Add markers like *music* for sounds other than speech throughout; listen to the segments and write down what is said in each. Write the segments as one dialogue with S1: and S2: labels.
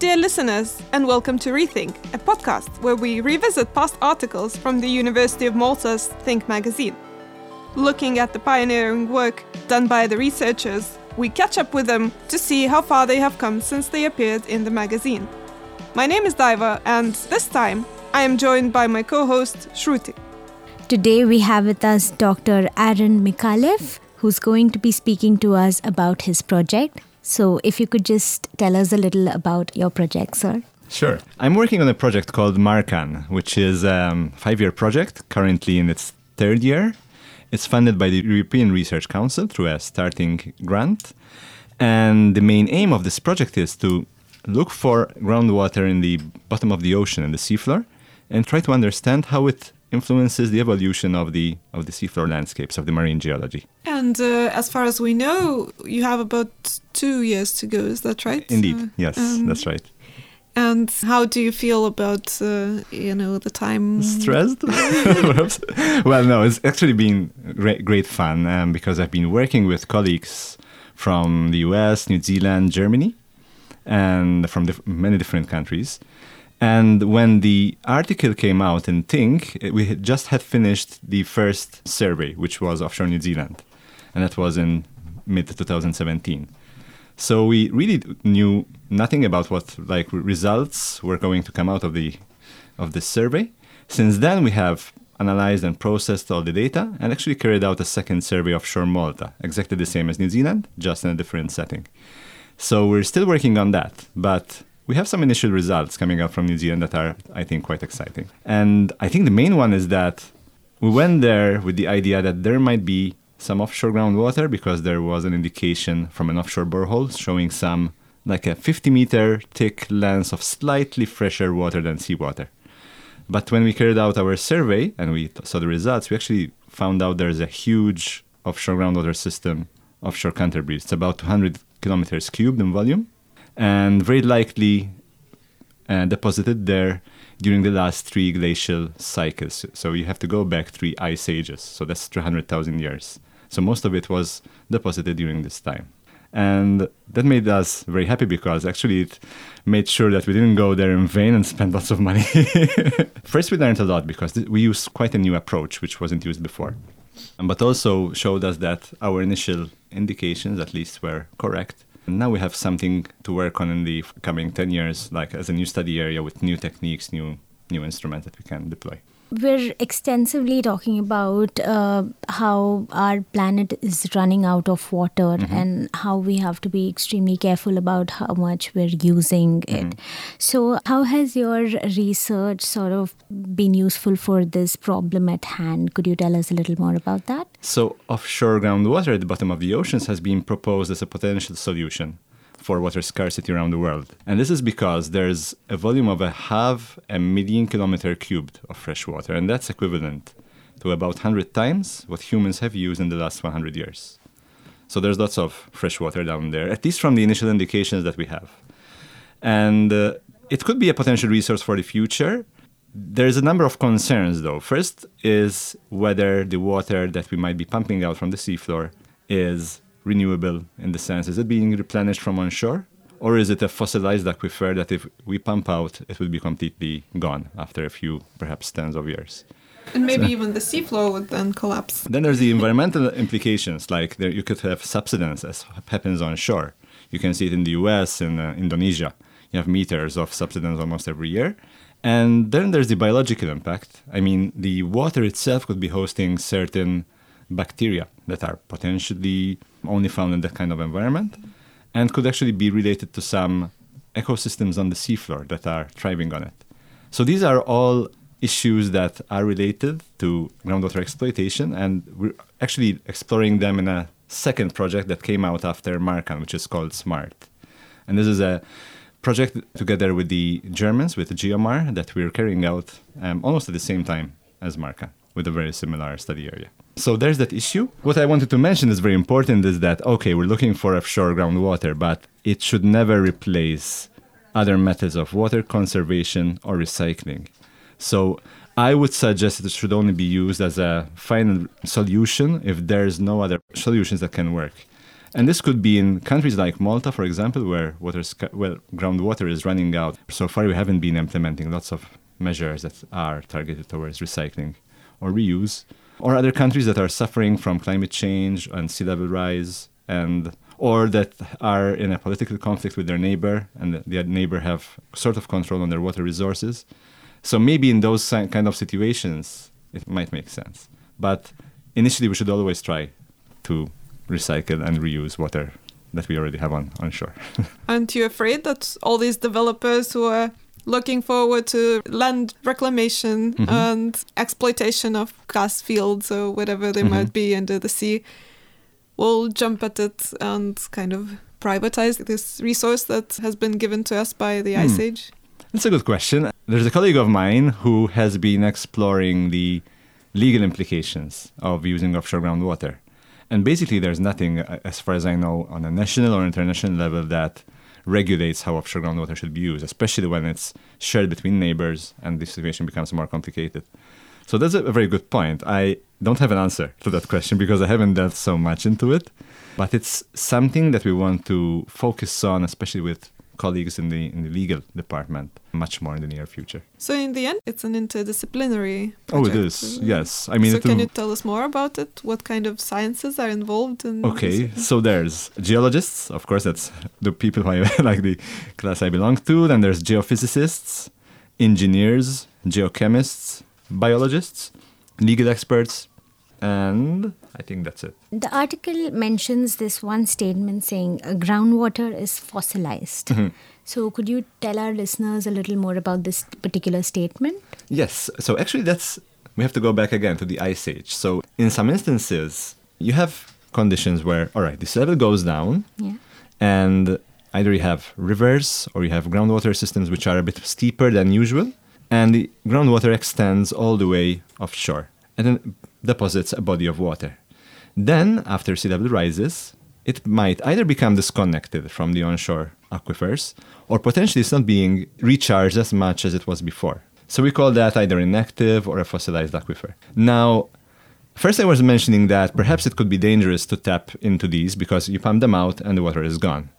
S1: dear listeners, and welcome to Rethink, a podcast where we revisit past articles from the University of Malta's Think magazine. Looking at the pioneering work done by the researchers, we catch up with them to see how far they have come since they appeared in the magazine. My name is Daiva, and this time I am joined by my co host, Shruti.
S2: Today we have with us Dr. Aaron Micallef, who's going to be speaking to us about his project. So, if you could just tell us a little about your project, sir.
S3: Sure. I'm working on a project called Marcan, which is a um, five-year project, currently in its third year. It's funded by the European Research Council through a starting grant. And the main aim of this project is to look for groundwater in the bottom of the ocean and the seafloor and try to understand how it influences the evolution of the of the seafloor landscapes of the marine geology.
S1: And uh, as far as we know, you have about two years to go. Is that right?
S3: Indeed, uh, yes, um, that's right.
S1: And how do you feel about uh, you know the time?
S3: Stressed, *laughs* well, no, it's actually been great, great fun um, because I've been working with colleagues from the U.S., New Zealand, Germany, and from many different countries. And when the article came out in Think, eh, we had just had finished the first survey, which was offshore New Zealand, and that was in mid 2017. So we really knew nothing about what like results were going to come out of the of this survey. Since then, we have analyzed and processed all the data and actually carried out a second survey offshore Malta, exactly the same as New Zealand, just in a different setting. So we're still working on that, but we have some initial results coming out from New Zealand that are, I think, quite exciting. And I think the main one is that we went there with the idea that there might be some offshore groundwater because there was an indication from an offshore borehole showing some, like a 50 meter thick lens of slightly fresher water than seawater. But when we carried out our survey and we saw the results, we actually found out there's a huge offshore groundwater system offshore Canterbury. It's about 200 kilometers cubed in volume and very likely uh, deposited there during the last three glacial cycles. So you have to go back three ice ages. So that's 300,000 years. So most of it was deposited during this time. And that made us very happy because actually it made sure that we didn't go there in vain and spend *laughs* lots of money. *laughs* First, we learned a lot because we used quite a new approach, which wasn't used before. But also showed us that our initial indications, at least, were correct now we have something to work on in the coming 10 years, like as a new study area with new techniques, new new instruments that we can deploy
S2: we're extensively talking about uh, how our planet is running out of water mm-hmm. and how we have to be extremely careful about how much we're using mm-hmm. it. So, how has your research sort of been useful for this problem at hand? Could you tell us a little more about that?
S3: So, offshore groundwater at the bottom of the oceans has been proposed as a potential solution for water scarcity around the world. And this is because there's a volume of a half a million kilometer cubed of fresh water, and that's equivalent to about 100 times what humans have used in the last 100 years. So there's lots of fresh water down there, at least from the initial indications that we have. And uh, it could be a potential resource for the future. There's a number of concerns, though. First is whether the water that we might be pumping out from the seafloor is renewable in the sense is it being replenished from onshore or is it a fossilized aquifer that if we pump out it will be completely gone after a few perhaps tens of years?
S1: And maybe so, even the seafloor would then collapse.
S3: Then there's the environmental implications like there you could have subsidence as happens on shore you can see it in the us in uh, indonesia. You have meters of subsidence almost every year. And then there's the biological impact. I mean the water itself could be hosting certain bacteria that are potentially only found in that kind of environment and could actually be related to some ecosystems on the seafloor that are thriving on it. So these are all issues that are related to groundwater exploitation, and we're actually exploring them in a second project that came out after Marcan, which is called SMART. And this is a project together with the Germans, with GeoMar, that we're carrying out um, almost at the same time as Marcan, with a very similar study area. So there's that issue. What I wanted to mention is very important is that, okay, we're looking for offshore groundwater, but it should never replace other methods of water conservation or recycling. So I would suggest it should only be used as a final solution if there's no other solutions that can work. And this could be in countries like Malta, for example, where water, well, groundwater is running out. So far, we haven't been implementing lots of measures that are targeted towards recycling or reuse. Or other countries that are suffering from climate change and sea level rise, and or that are in a political conflict with their neighbor, and the neighbor have sort of control on their water resources. So maybe in those kind of situations, it might make sense. But initially, we should always try to recycle and reuse water that we already have on, on shore. *laughs*
S1: Aren't you afraid that all these developers who are looking forward to land reclamation mm-hmm. and exploitation of gas fields or whatever they mm-hmm. might be under the sea will jump at it and kind of privatize this resource that has been given to us by the mm. Ice Age?
S3: That's a good question. There's a colleague of mine who has been exploring the legal implications of using offshore groundwater. And basically, there's nothing, uh, as far as I know, on a national or international level that regulates how offshore groundwater should be used, especially when it's shared between neighbors and the situation becomes more complicated. So that's a very good point. I don't have an answer to that question because I haven't delved so much into it, but it's something that we want to focus on, especially with colleagues in the in the legal department much more in the near future.
S1: So in the end, it's an interdisciplinary. Project.
S3: Oh, it is. Yes, I mean.
S1: So can you tell us more about it? What kind of sciences are involved in?
S3: Okay, so there's geologists, of course. That's the people who I *laughs* like the class I belong to. Then there's geophysicists, engineers, geochemists, biologists, legal experts, and I think that's it.
S2: The article mentions this one statement saying uh, groundwater is fossilized. Mm-hmm. So, could you tell our listeners a little more about this particular statement?
S3: Yes. So, actually, that's we have to go back again to the ice age. So, in some instances, you have conditions where, all right, the level goes down, yeah. and either you have rivers or you have groundwater systems which are a bit steeper than usual, and the groundwater extends all the way offshore. And then deposits a body of water. Then, after sea level rises, it might either become disconnected from the onshore aquifers or potentially it's not being recharged as much as it was before. So we call that either inactive or a fossilized aquifer. Now, first I was mentioning that perhaps it could be dangerous to tap into these because you pump them out and the water is gone.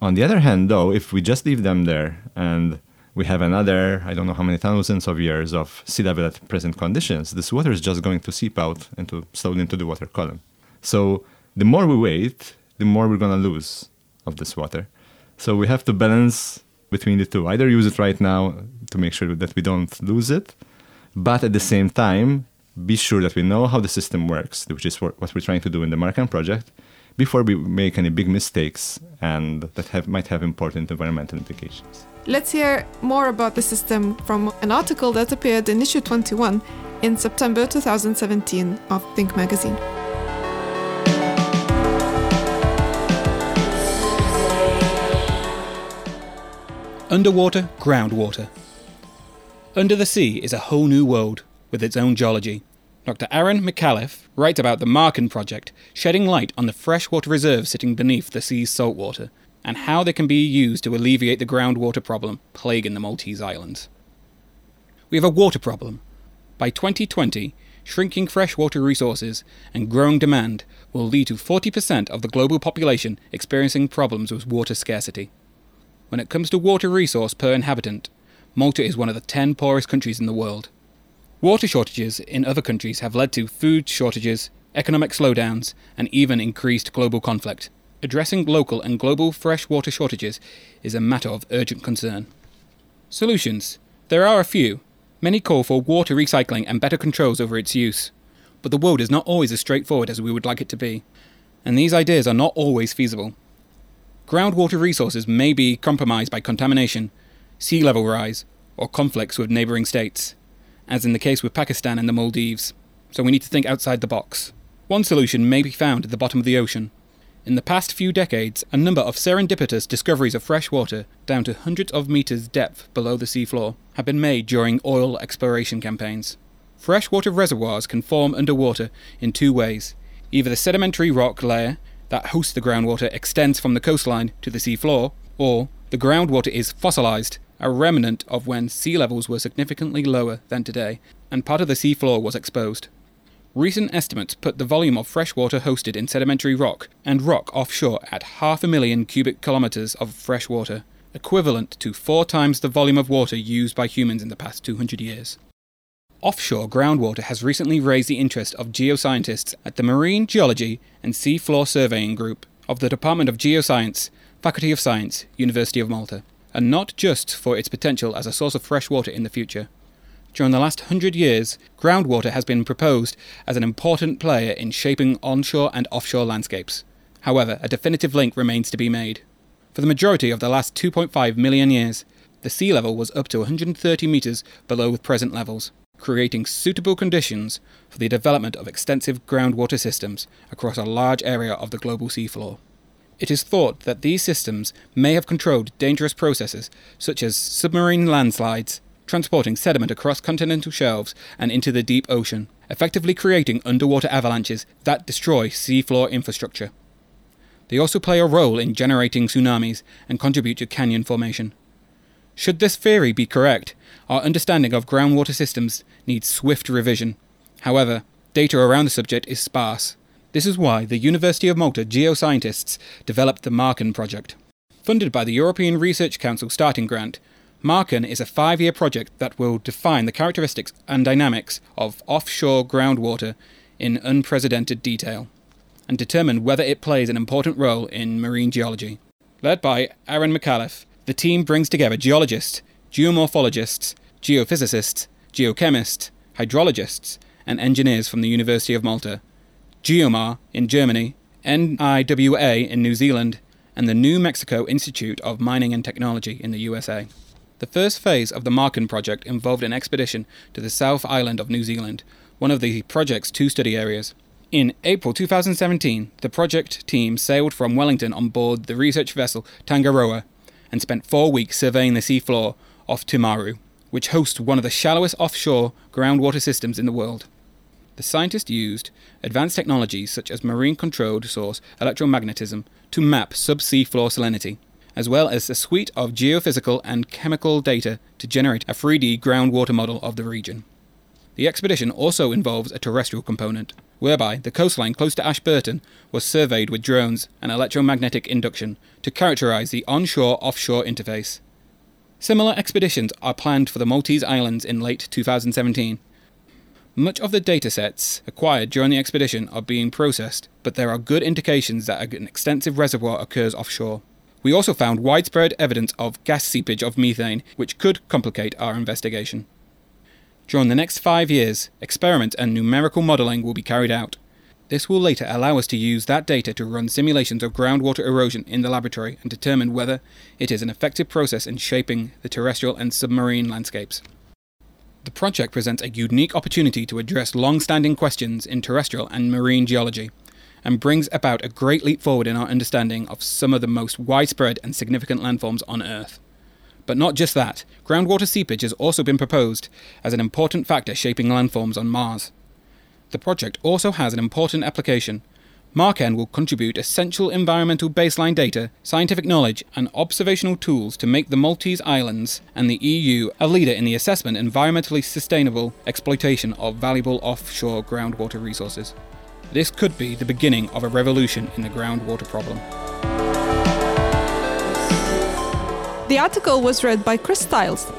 S3: On the other hand, though, if we just leave them there and we have another, I don't know how many thousands of years of sea level at present conditions, this water is just going to seep out into slowly into the water column. So the more we wait, the more we're going to lose of this water. So we have to balance between the two. Either use it right now to make sure that we don't lose it, but at the same time, be sure that we know how the system works, which is what we're trying to do in the Marcan project, before we make any big mistakes and that have, might have important environmental implications.
S1: Let's hear more about the system from an article that appeared in issue 21 in September 2017 of Think magazine.
S4: Underwater, groundwater. Under the sea is a whole new world with its own geology. Dr. Aaron Micallef writes about the Marcan project, shedding light on the freshwater reserves sitting beneath the sea's saltwater and how they can be used to alleviate the groundwater problem plaguing the Maltese Islands. We have a water problem. By 2020, shrinking freshwater resources and growing demand will lead to 40% of the global population experiencing problems with water scarcity. When it comes to water resource per inhabitant, Malta is one of the 10 poorest countries in the world. Water shortages in other countries have led to food shortages, economic slowdowns, and even increased global conflict addressing local and global freshwater shortages is a matter of urgent concern. Solutions There are a few. Many call for water recycling and better controls over its use. But the world is not always as straightforward as we would like it to be, and these ideas are not always feasible. Groundwater resources may be compromised by contamination, sea level rise, or conflicts with neighbouring states, as in the case with Pakistan and the Maldives, so we need to think outside the box. One solution may be found at the bottom of the ocean, in the past few decades, a number of serendipitous discoveries of fresh water, down to hundreds of meters depth below the seafloor, have been made during oil exploration campaigns. Freshwater reservoirs can form underwater in two ways. Either the sedimentary rock layer that hosts the groundwater extends from the coastline to the seafloor, or the groundwater is fossilized, a remnant of when sea levels were significantly lower than today, and part of the seafloor was exposed. Recent estimates put the volume of fresh water hosted in sedimentary rock and rock offshore at half a million cubic kilometres of fresh water, equivalent to four times the volume of water used by humans in the past 200 years. Offshore groundwater has recently raised the interest of geoscientists at the Marine Geology and Seafloor Surveying Group of the Department of Geoscience, Faculty of Science, University of Malta, and not just for its potential as a source of fresh water in the future. During the last hundred years, groundwater has been proposed as an important player in shaping onshore and offshore landscapes. However, a definitive link remains to be made. For the majority of the last 2.5 million years, the sea level was up to 130 metres below present levels, creating suitable conditions for the development of extensive groundwater systems across a large area of the global seafloor. It is thought that these systems may have controlled dangerous processes such as submarine landslides, transporting sediment across continental shelves and into the deep ocean, effectively creating underwater avalanches that destroy seafloor infrastructure. They also play a role in generating tsunamis and contribute to canyon formation. Should this theory be correct, our understanding of groundwater systems needs swift revision. However, data around the subject is sparse. This is why the University of Malta geoscientists developed the Marcan project. Funded by the European Research Council Starting Grant, Marcan is a five year project that will define the characteristics and dynamics of offshore groundwater in unprecedented detail and determine whether it plays an important role in marine geology. Led by Aaron Micallef, the team brings together geologists, geomorphologists, geophysicists, geochemists, hydrologists, and engineers from the University of Malta, GEOMAR in Germany, NIWA in New Zealand, and the New Mexico Institute of Mining and Technology in the USA. The first phase of the Marcan project involved an expedition to the South Island of New Zealand, one of the project's two study areas. In April 2017, the project team sailed from Wellington on board the research vessel Tangaroa and spent four weeks surveying the seafloor off Timaru, which hosts one of the shallowest offshore groundwater systems in the world. The scientists used advanced technologies such as marine controlled source electromagnetism to map subsea floor salinity as well as a suite of geophysical and chemical data to generate a 3D groundwater model of the region. The expedition also involves a terrestrial component, whereby the coastline close to Ashburton was surveyed with drones and electromagnetic induction to characterize the onshore offshore interface. Similar expeditions are planned for the Maltese Islands in late 2017. Much of the datasets acquired during the expedition are being processed, but there are good indications that an extensive reservoir occurs offshore. We also found widespread evidence of gas seepage of methane, which could complicate our investigation. During the next five years, experiment and numerical modelling will be carried out. This will later allow us to use that data to run simulations of groundwater erosion in the laboratory and determine whether it is an effective process in shaping the terrestrial and submarine landscapes. The project presents a unique opportunity to address long standing questions in terrestrial and marine geology and brings about a great leap forward in our understanding of some of the most widespread and significant landforms on Earth. But not just that, groundwater seepage has also been proposed as an important factor shaping landforms on Mars. The project also has an important application. Marcan will contribute essential environmental baseline data, scientific knowledge, and observational tools to make the Maltese Islands and the EU a leader in the assessment environmentally sustainable exploitation of valuable offshore groundwater resources. This could be the beginning of a revolution in the groundwater problem.
S1: The article was read by Chris Stiles.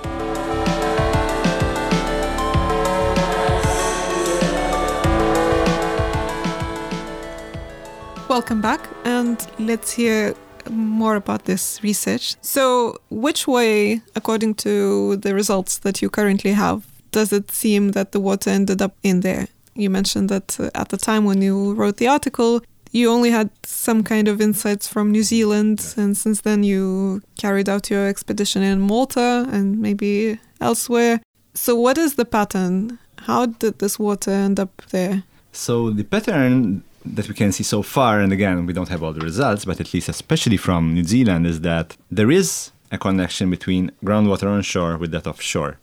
S1: Welcome back, and let's hear more about this research. So, which way, according to the results that you currently have, does it seem that the water ended up in there? You mentioned that uh, at the time when you wrote the article, you only had some kind of insights from New Zealand, and since then you carried out your expedition in Malta and maybe elsewhere. So, what is the pattern? How did this water end up there?
S3: So, the pattern that we can see so far, and again, we don't have all the results, but at least especially from New Zealand, is that there is a connection between groundwater onshore with that offshore.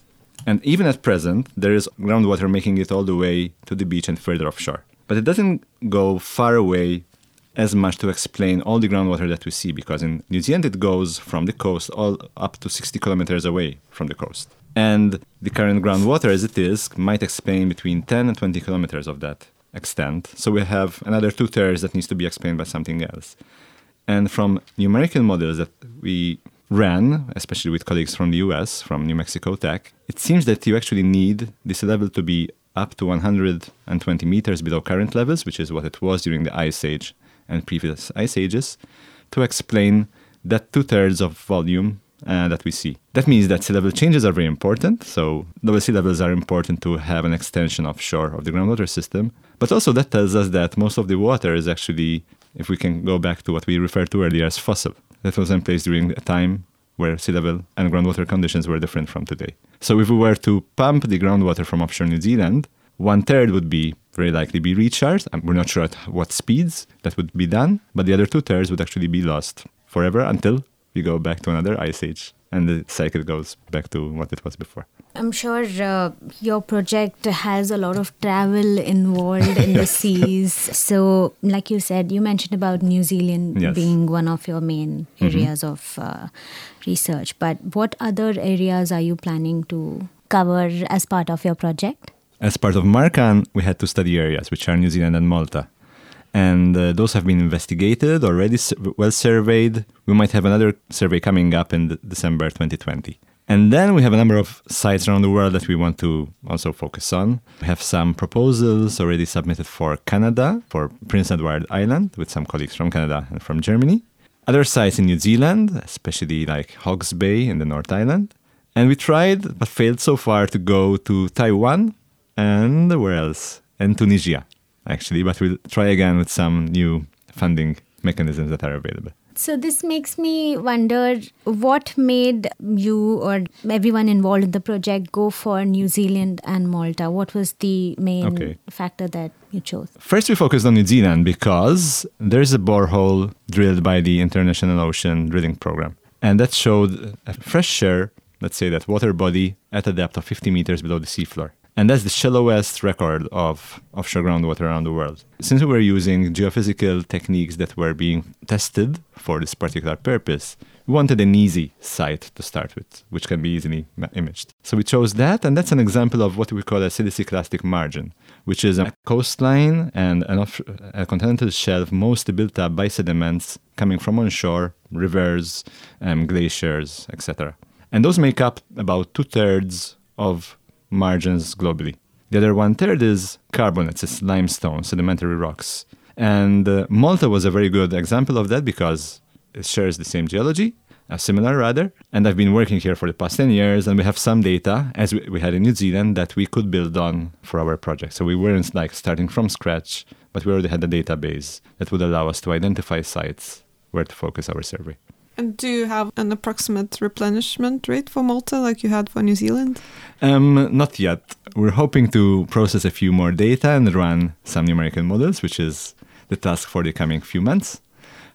S3: And even at present, there is groundwater making it all the way to the beach and further offshore. But it doesn't go far away as much to explain all the groundwater that we see, because in New Zealand it goes from the coast all up to 60 kilometers away from the coast. And the current groundwater as it is might explain between 10 and 20 kilometers of that extent. So we have another two thirds that needs to be explained by something else. And from numerical models that we ran, especially with colleagues from the US, from New Mexico Tech, it seems that you actually need this level to be up to 120 meters below current levels, which is what it was during the Ice Age and previous ice ages, to explain that two thirds of volume uh, that we see. That means that sea level changes are very important. So, lower sea levels are important to have an extension offshore of the groundwater system. But also, that tells us that most of the water is actually, if we can go back to what we referred to earlier as fossil, that was in place during a time where sea level and groundwater conditions were different from today. So, if we were to pump the groundwater from offshore New Zealand, one third would be very likely be recharged. We're not sure at what speeds that would be done, but the other two thirds would actually be lost forever until we go back to another ice age and the cycle goes back to what it was before.
S2: I'm sure uh, your project has a lot of travel involved in the *laughs* seas. So, like you said, you mentioned about New Zealand
S3: Yes.
S2: being one of your main areas of uh, research. But what other areas are you planning to cover as part of your project?
S3: As part of Marcan, we had two study areas, which are New Zealand and Malta. And uh, those have been investigated, already well surveyed. We might have another survey coming up in December 2020. And then we have a number of sites around the world that we want to also focus on. We have some proposals already submitted for Canada, for Prince Edward Island, with some colleagues from Canada and from Germany. Other sites in New Zealand, especially like Hawke's Bay in the North Island. And we tried, but failed so far, to go to Taiwan and where else? And Tunisia, actually. But we'll try again with some new funding mechanisms that are available.
S2: So, this makes me wonder what made you or everyone involved in the project go for New Zealand and Malta? What was the main
S3: Okay.
S2: factor that you chose?
S3: First, we focused on New Zealand because there's a borehole drilled by the International Ocean Drilling Program. And that showed a fresh share, let's say that water body at a depth of 50 meters below the seafloor. And that's the shallowest record of offshore groundwater around the world. Since we were using geophysical techniques that were being tested for this particular purpose, we wanted an easy site to start with, which can be easily ma- imaged. So we chose that, and that's an example of what we call a siliciclastic margin, which is a coastline and an off- a continental shelf mostly built up by sediments coming from onshore, rivers, um, glaciers, etc. And those make up about two thirds of margins globally. The other one third is carbonates, it's limestone, sedimentary rocks. And uh, Malta was a very good example of that because it shares the same geology, uh, similar rather. And I've been working here for the past 10 years, and we have some data, as we, we had in New Zealand, that we could build on for our project. So we weren't like starting from scratch, but we already had a database that would allow us to identify sites where to focus our survey.
S1: And do you have an approximate replenishment rate for Malta like you had for New Zealand?
S3: Um, not yet. We're hoping to process a few more data and run some numerical models, which is the task for the coming few months.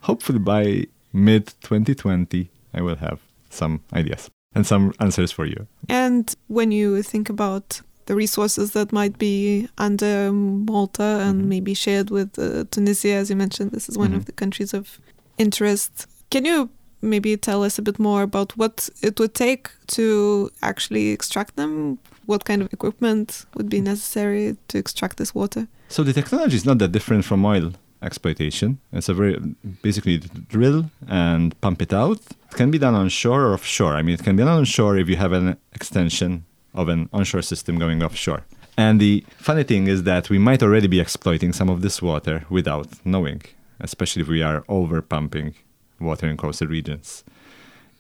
S3: Hopefully by mid 2020, I will have some ideas and some answers for you.
S1: And when you think about the resources that might be under Malta and
S3: Mhm.
S1: maybe shared with uh, Tunisia, as you mentioned, this is one
S3: Mhm.
S1: of the countries of interest. Can you maybe tell us a bit more about what it would take to actually extract them? What kind of equipment would be necessary to extract this water?
S3: So the technology is not that different from oil exploitation. It's a very basically drill and pump it out. It can be done on shore or offshore. I mean, it can be done on shore if you have an extension of an onshore system going offshore. And the funny thing is that we might already be exploiting some of this water without knowing, especially if we are over pumping water in coastal regions.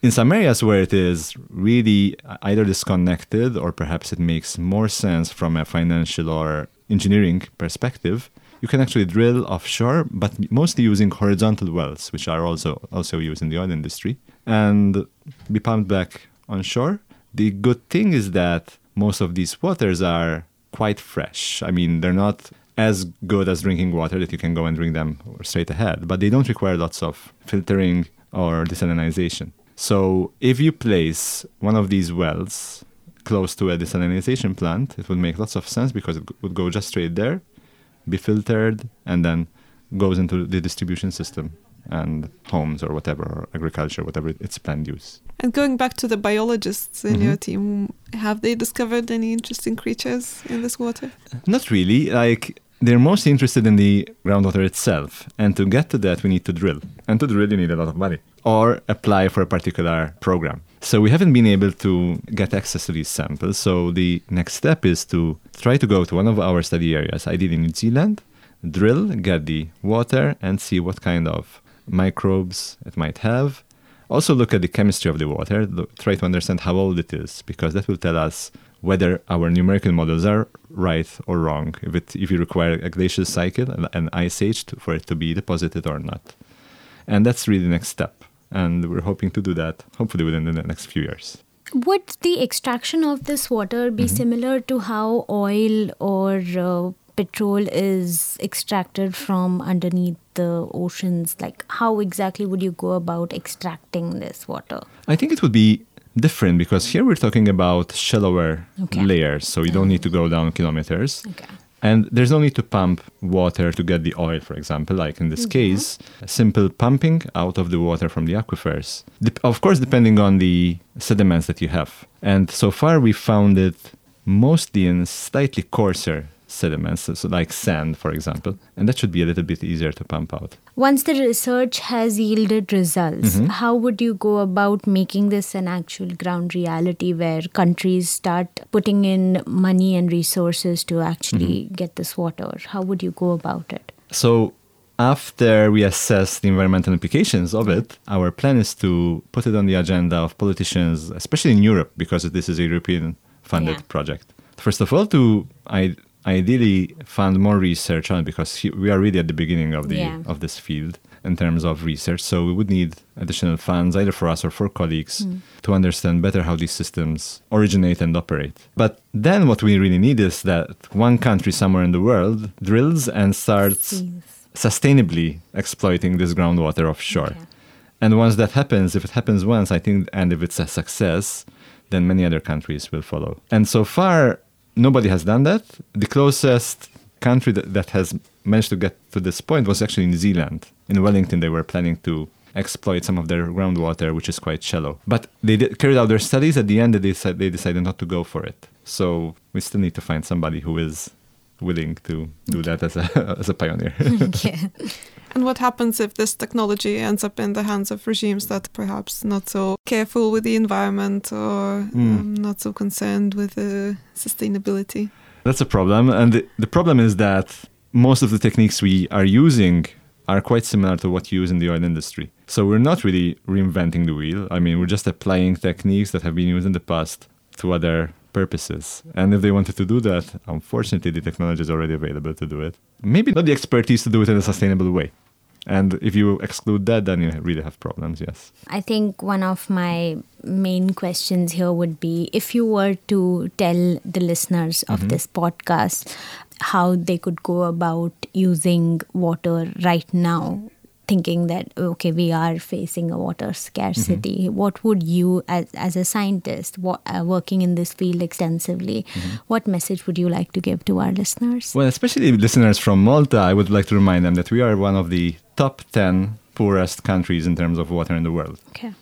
S3: In some areas where it is really either disconnected or perhaps it makes more sense from a financial or engineering perspective, you can actually drill offshore, but mostly using horizontal wells, which are also also used in the oil industry, and be pumped back onshore. The good thing is that most of these waters are quite fresh. I mean, they're not as good as drinking water that you can go and drink them straight ahead, but they don't require lots of filtering or desalinization. So if you place one of these wells close to a desalinization plant, it would make lots of sense because it would go just straight there, be filtered, and then goes into the distribution system and homes or whatever, or agriculture, whatever its planned use.
S1: And going back to the biologists in
S3: Mhm.
S1: your team, have they discovered any interesting creatures in this water?
S3: Not really. Like they're mostly interested in the groundwater itself. And to get to that, we need to drill. And to drill, you need a lot of money or apply for a particular program. So we haven't been able to get access to these samples. So the next step is to try to go to one of our study areas, i ideally New Zealand, drill, get the water, and see what kind of microbes it might have. Also, look at the chemistry of the water, look, try to understand how old it is, because that will tell us whether our numerical models are right or wrong, if, it, if you require a glacial cycle, and an ice age, to, for it to be deposited or not. And that's really the next step. And we're hoping to do that, hopefully, within the next few years.
S2: Would the extraction of this water be
S3: Mm-hmm.
S2: similar to how oil or uh, petrol is extracted from underneath the oceans? Like, how exactly would you go about extracting this water?
S3: I think it would be different because here we're talking about shallower
S2: Okay.
S3: layers, so you don't need to go down kilometers.
S2: Okay.
S3: And there's no need to pump water to get the oil, for example, like in this mm-hmm. case, a simple pumping out of the water from the aquifers. Dep- of course, depending on the sediments that you have. And so far, we found it mostly in slightly coarser sediments, so- like sand, for example. And that should be a little bit easier to pump out.
S2: Once the research has yielded results,
S3: Mm-hmm.
S2: how would you go about making this an actual ground reality where countries start putting in money and resources to actually
S3: Mm-hmm.
S2: get this water? How would you go about it?
S3: So after we assess the environmental implications of it, our plan is to put it on the agenda of politicians, especially in Europe, because this is a European funded
S2: Yeah.
S3: project. First of all, to I, ideally fund more research on it because he, we are really at the beginning of the
S2: Yeah.
S3: of this field in terms of research. So we would need additional funds either for us or for colleagues mm. to understand better how these systems originate and operate. But then what we really need is that one country somewhere in the world drills and starts
S2: Sees.
S3: sustainably exploiting this groundwater offshore.
S2: Okay.
S3: And once that happens, if it happens once, I think, and if it's a success, then many other countries will follow. And so far, nobody has done that. The closest country that, that has managed to get to this point was actually New Zealand. In Wellington, they were planning to exploit some of their groundwater, which is quite shallow. But they did, carried out their studies. At the end, they, decide, they decided not to go for it. So we still need to find somebody who is willing to do that as a, *laughs* as a pioneer. *laughs*
S2: yeah. *laughs*
S1: And what happens if this technology ends up in the hands of regimes that perhaps not so careful with the environment or
S3: Mm.
S1: um, not so concerned with uh, sustainability?
S3: That's a problem. And the, the problem is that most of the techniques we are using are quite similar to what you use in the oil industry. So we're not really reinventing the wheel. I mean, we're just applying techniques that have been used in the past to other purposes. And if they wanted to do that, unfortunately, the technology is already available to do it. Maybe not the expertise to do it in a sustainable way. And if you exclude that, then you really have problems, yes.
S2: I think one of my main questions here would be if you were to tell the listeners of
S3: Mm-hmm.
S2: this podcast how they could go about using water right now, thinking that, okay, we are facing a water scarcity,
S3: Mm-hmm.
S2: what would you, as, as a scientist what, uh, working in this field extensively,
S3: Mm-hmm.
S2: what message would you like to give to our listeners?
S3: Well, especially listeners from Malta, I would like to remind them that we are one of the top 10 poorest countries in terms of water in the world.
S2: Okay.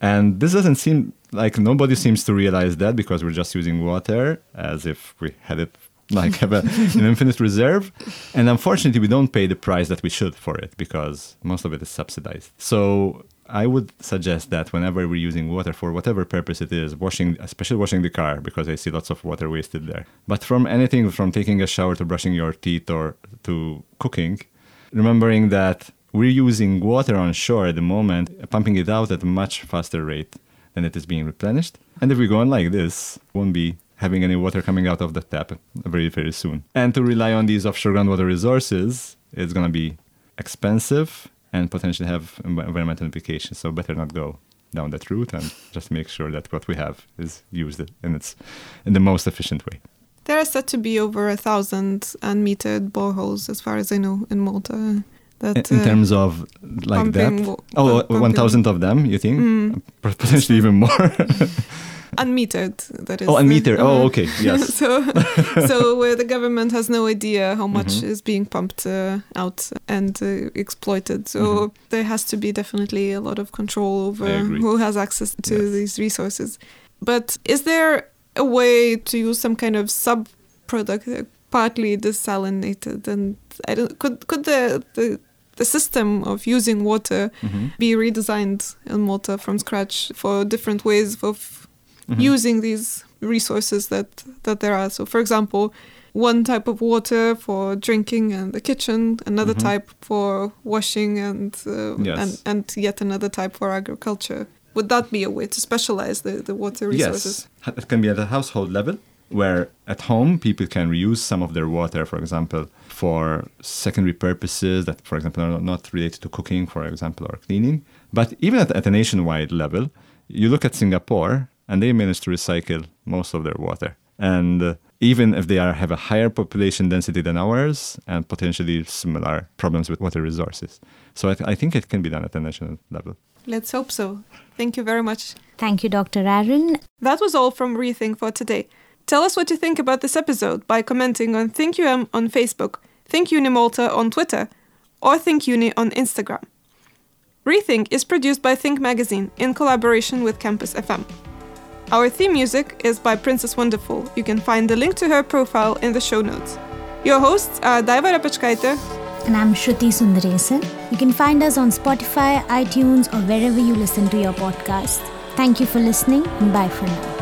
S3: And this doesn't seem like nobody seems to realize that because we're just using water as if we had it *laughs* like have a, an infinite reserve. And unfortunately, we don't pay the price that we should for it because most of it is subsidized. So I would suggest that whenever we're using water for whatever purpose it is, washing, especially washing the car, because I see lots of water wasted there. But from anything from taking a shower to brushing your teeth or to cooking, remembering that we're using water on shore at the moment, pumping it out at a much faster rate than it is being replenished. And if we go on like this, won't be having any water coming out of the tap very, very soon. And to rely on these offshore groundwater resources is going to be expensive and potentially have environmental implications. So better not go down that route and just make sure that what we have is used in its in the most efficient way.
S1: There are said to be over a thousand unmetered boreholes, as far as I know, in Malta. That
S3: In, in
S1: uh,
S3: terms of like that, oh,
S1: pumping-
S3: one thousand of them, you think?
S1: Mm.
S3: Potentially even more. *laughs*
S1: unmetered. That is.
S3: oh,
S1: the-
S3: meter. Oh,
S1: uh,
S3: okay. *laughs* Yes.
S1: so, *laughs* so where the government has no idea how much
S3: Mhm.
S1: is being pumped uh, out and uh, exploited. So
S3: Mhm.
S1: there has to be definitely a lot of control over who has access to
S3: Yes.
S1: these resources. But is there a way to use some kind of sub product, uh, partly desalinated, and I don't, could could the the the system of using water
S3: Mm-hmm.
S1: be redesigned in Malta from scratch for different ways of
S3: Mm-hmm.
S1: using these resources that that there are. So, for example, one type of water for drinking and the kitchen, another
S3: Mhm.
S1: type for washing, and uh,
S3: Yes.
S1: and and yet another type for agriculture. Would that be a way to specialize the, the water resources?
S3: Yes, it can be at a household level, where at home people can reuse some of their water, for example, for secondary purposes that, for example, are not related to cooking, for example, or cleaning. But even at, at a nationwide level, you look at Singapore, and they manage to recycle most of their water. And uh, even if they are, have a higher population density than ours and potentially similar problems with water resources. So I, th- I think it can be done at the national level.
S1: Let's hope so. Thank you very much.
S2: Thank you, Dr. Aaron.
S1: That was all from Rethink for today. Tell us what you think about this episode by commenting on ThinkUM on Facebook, ThinkUni Malta on Twitter, or ThinkUni on Instagram. Rethink is produced by Think Magazine in collaboration with Campus FM. Our theme music is by Princess Wonderful. You can find the link to her profile in the show notes. Your hosts are Daiva Rapachkaite.
S2: And I'm Shruti Sundaresan. You can find us on Spotify, iTunes, or wherever you listen to your podcast. Thank you for listening, and bye for now.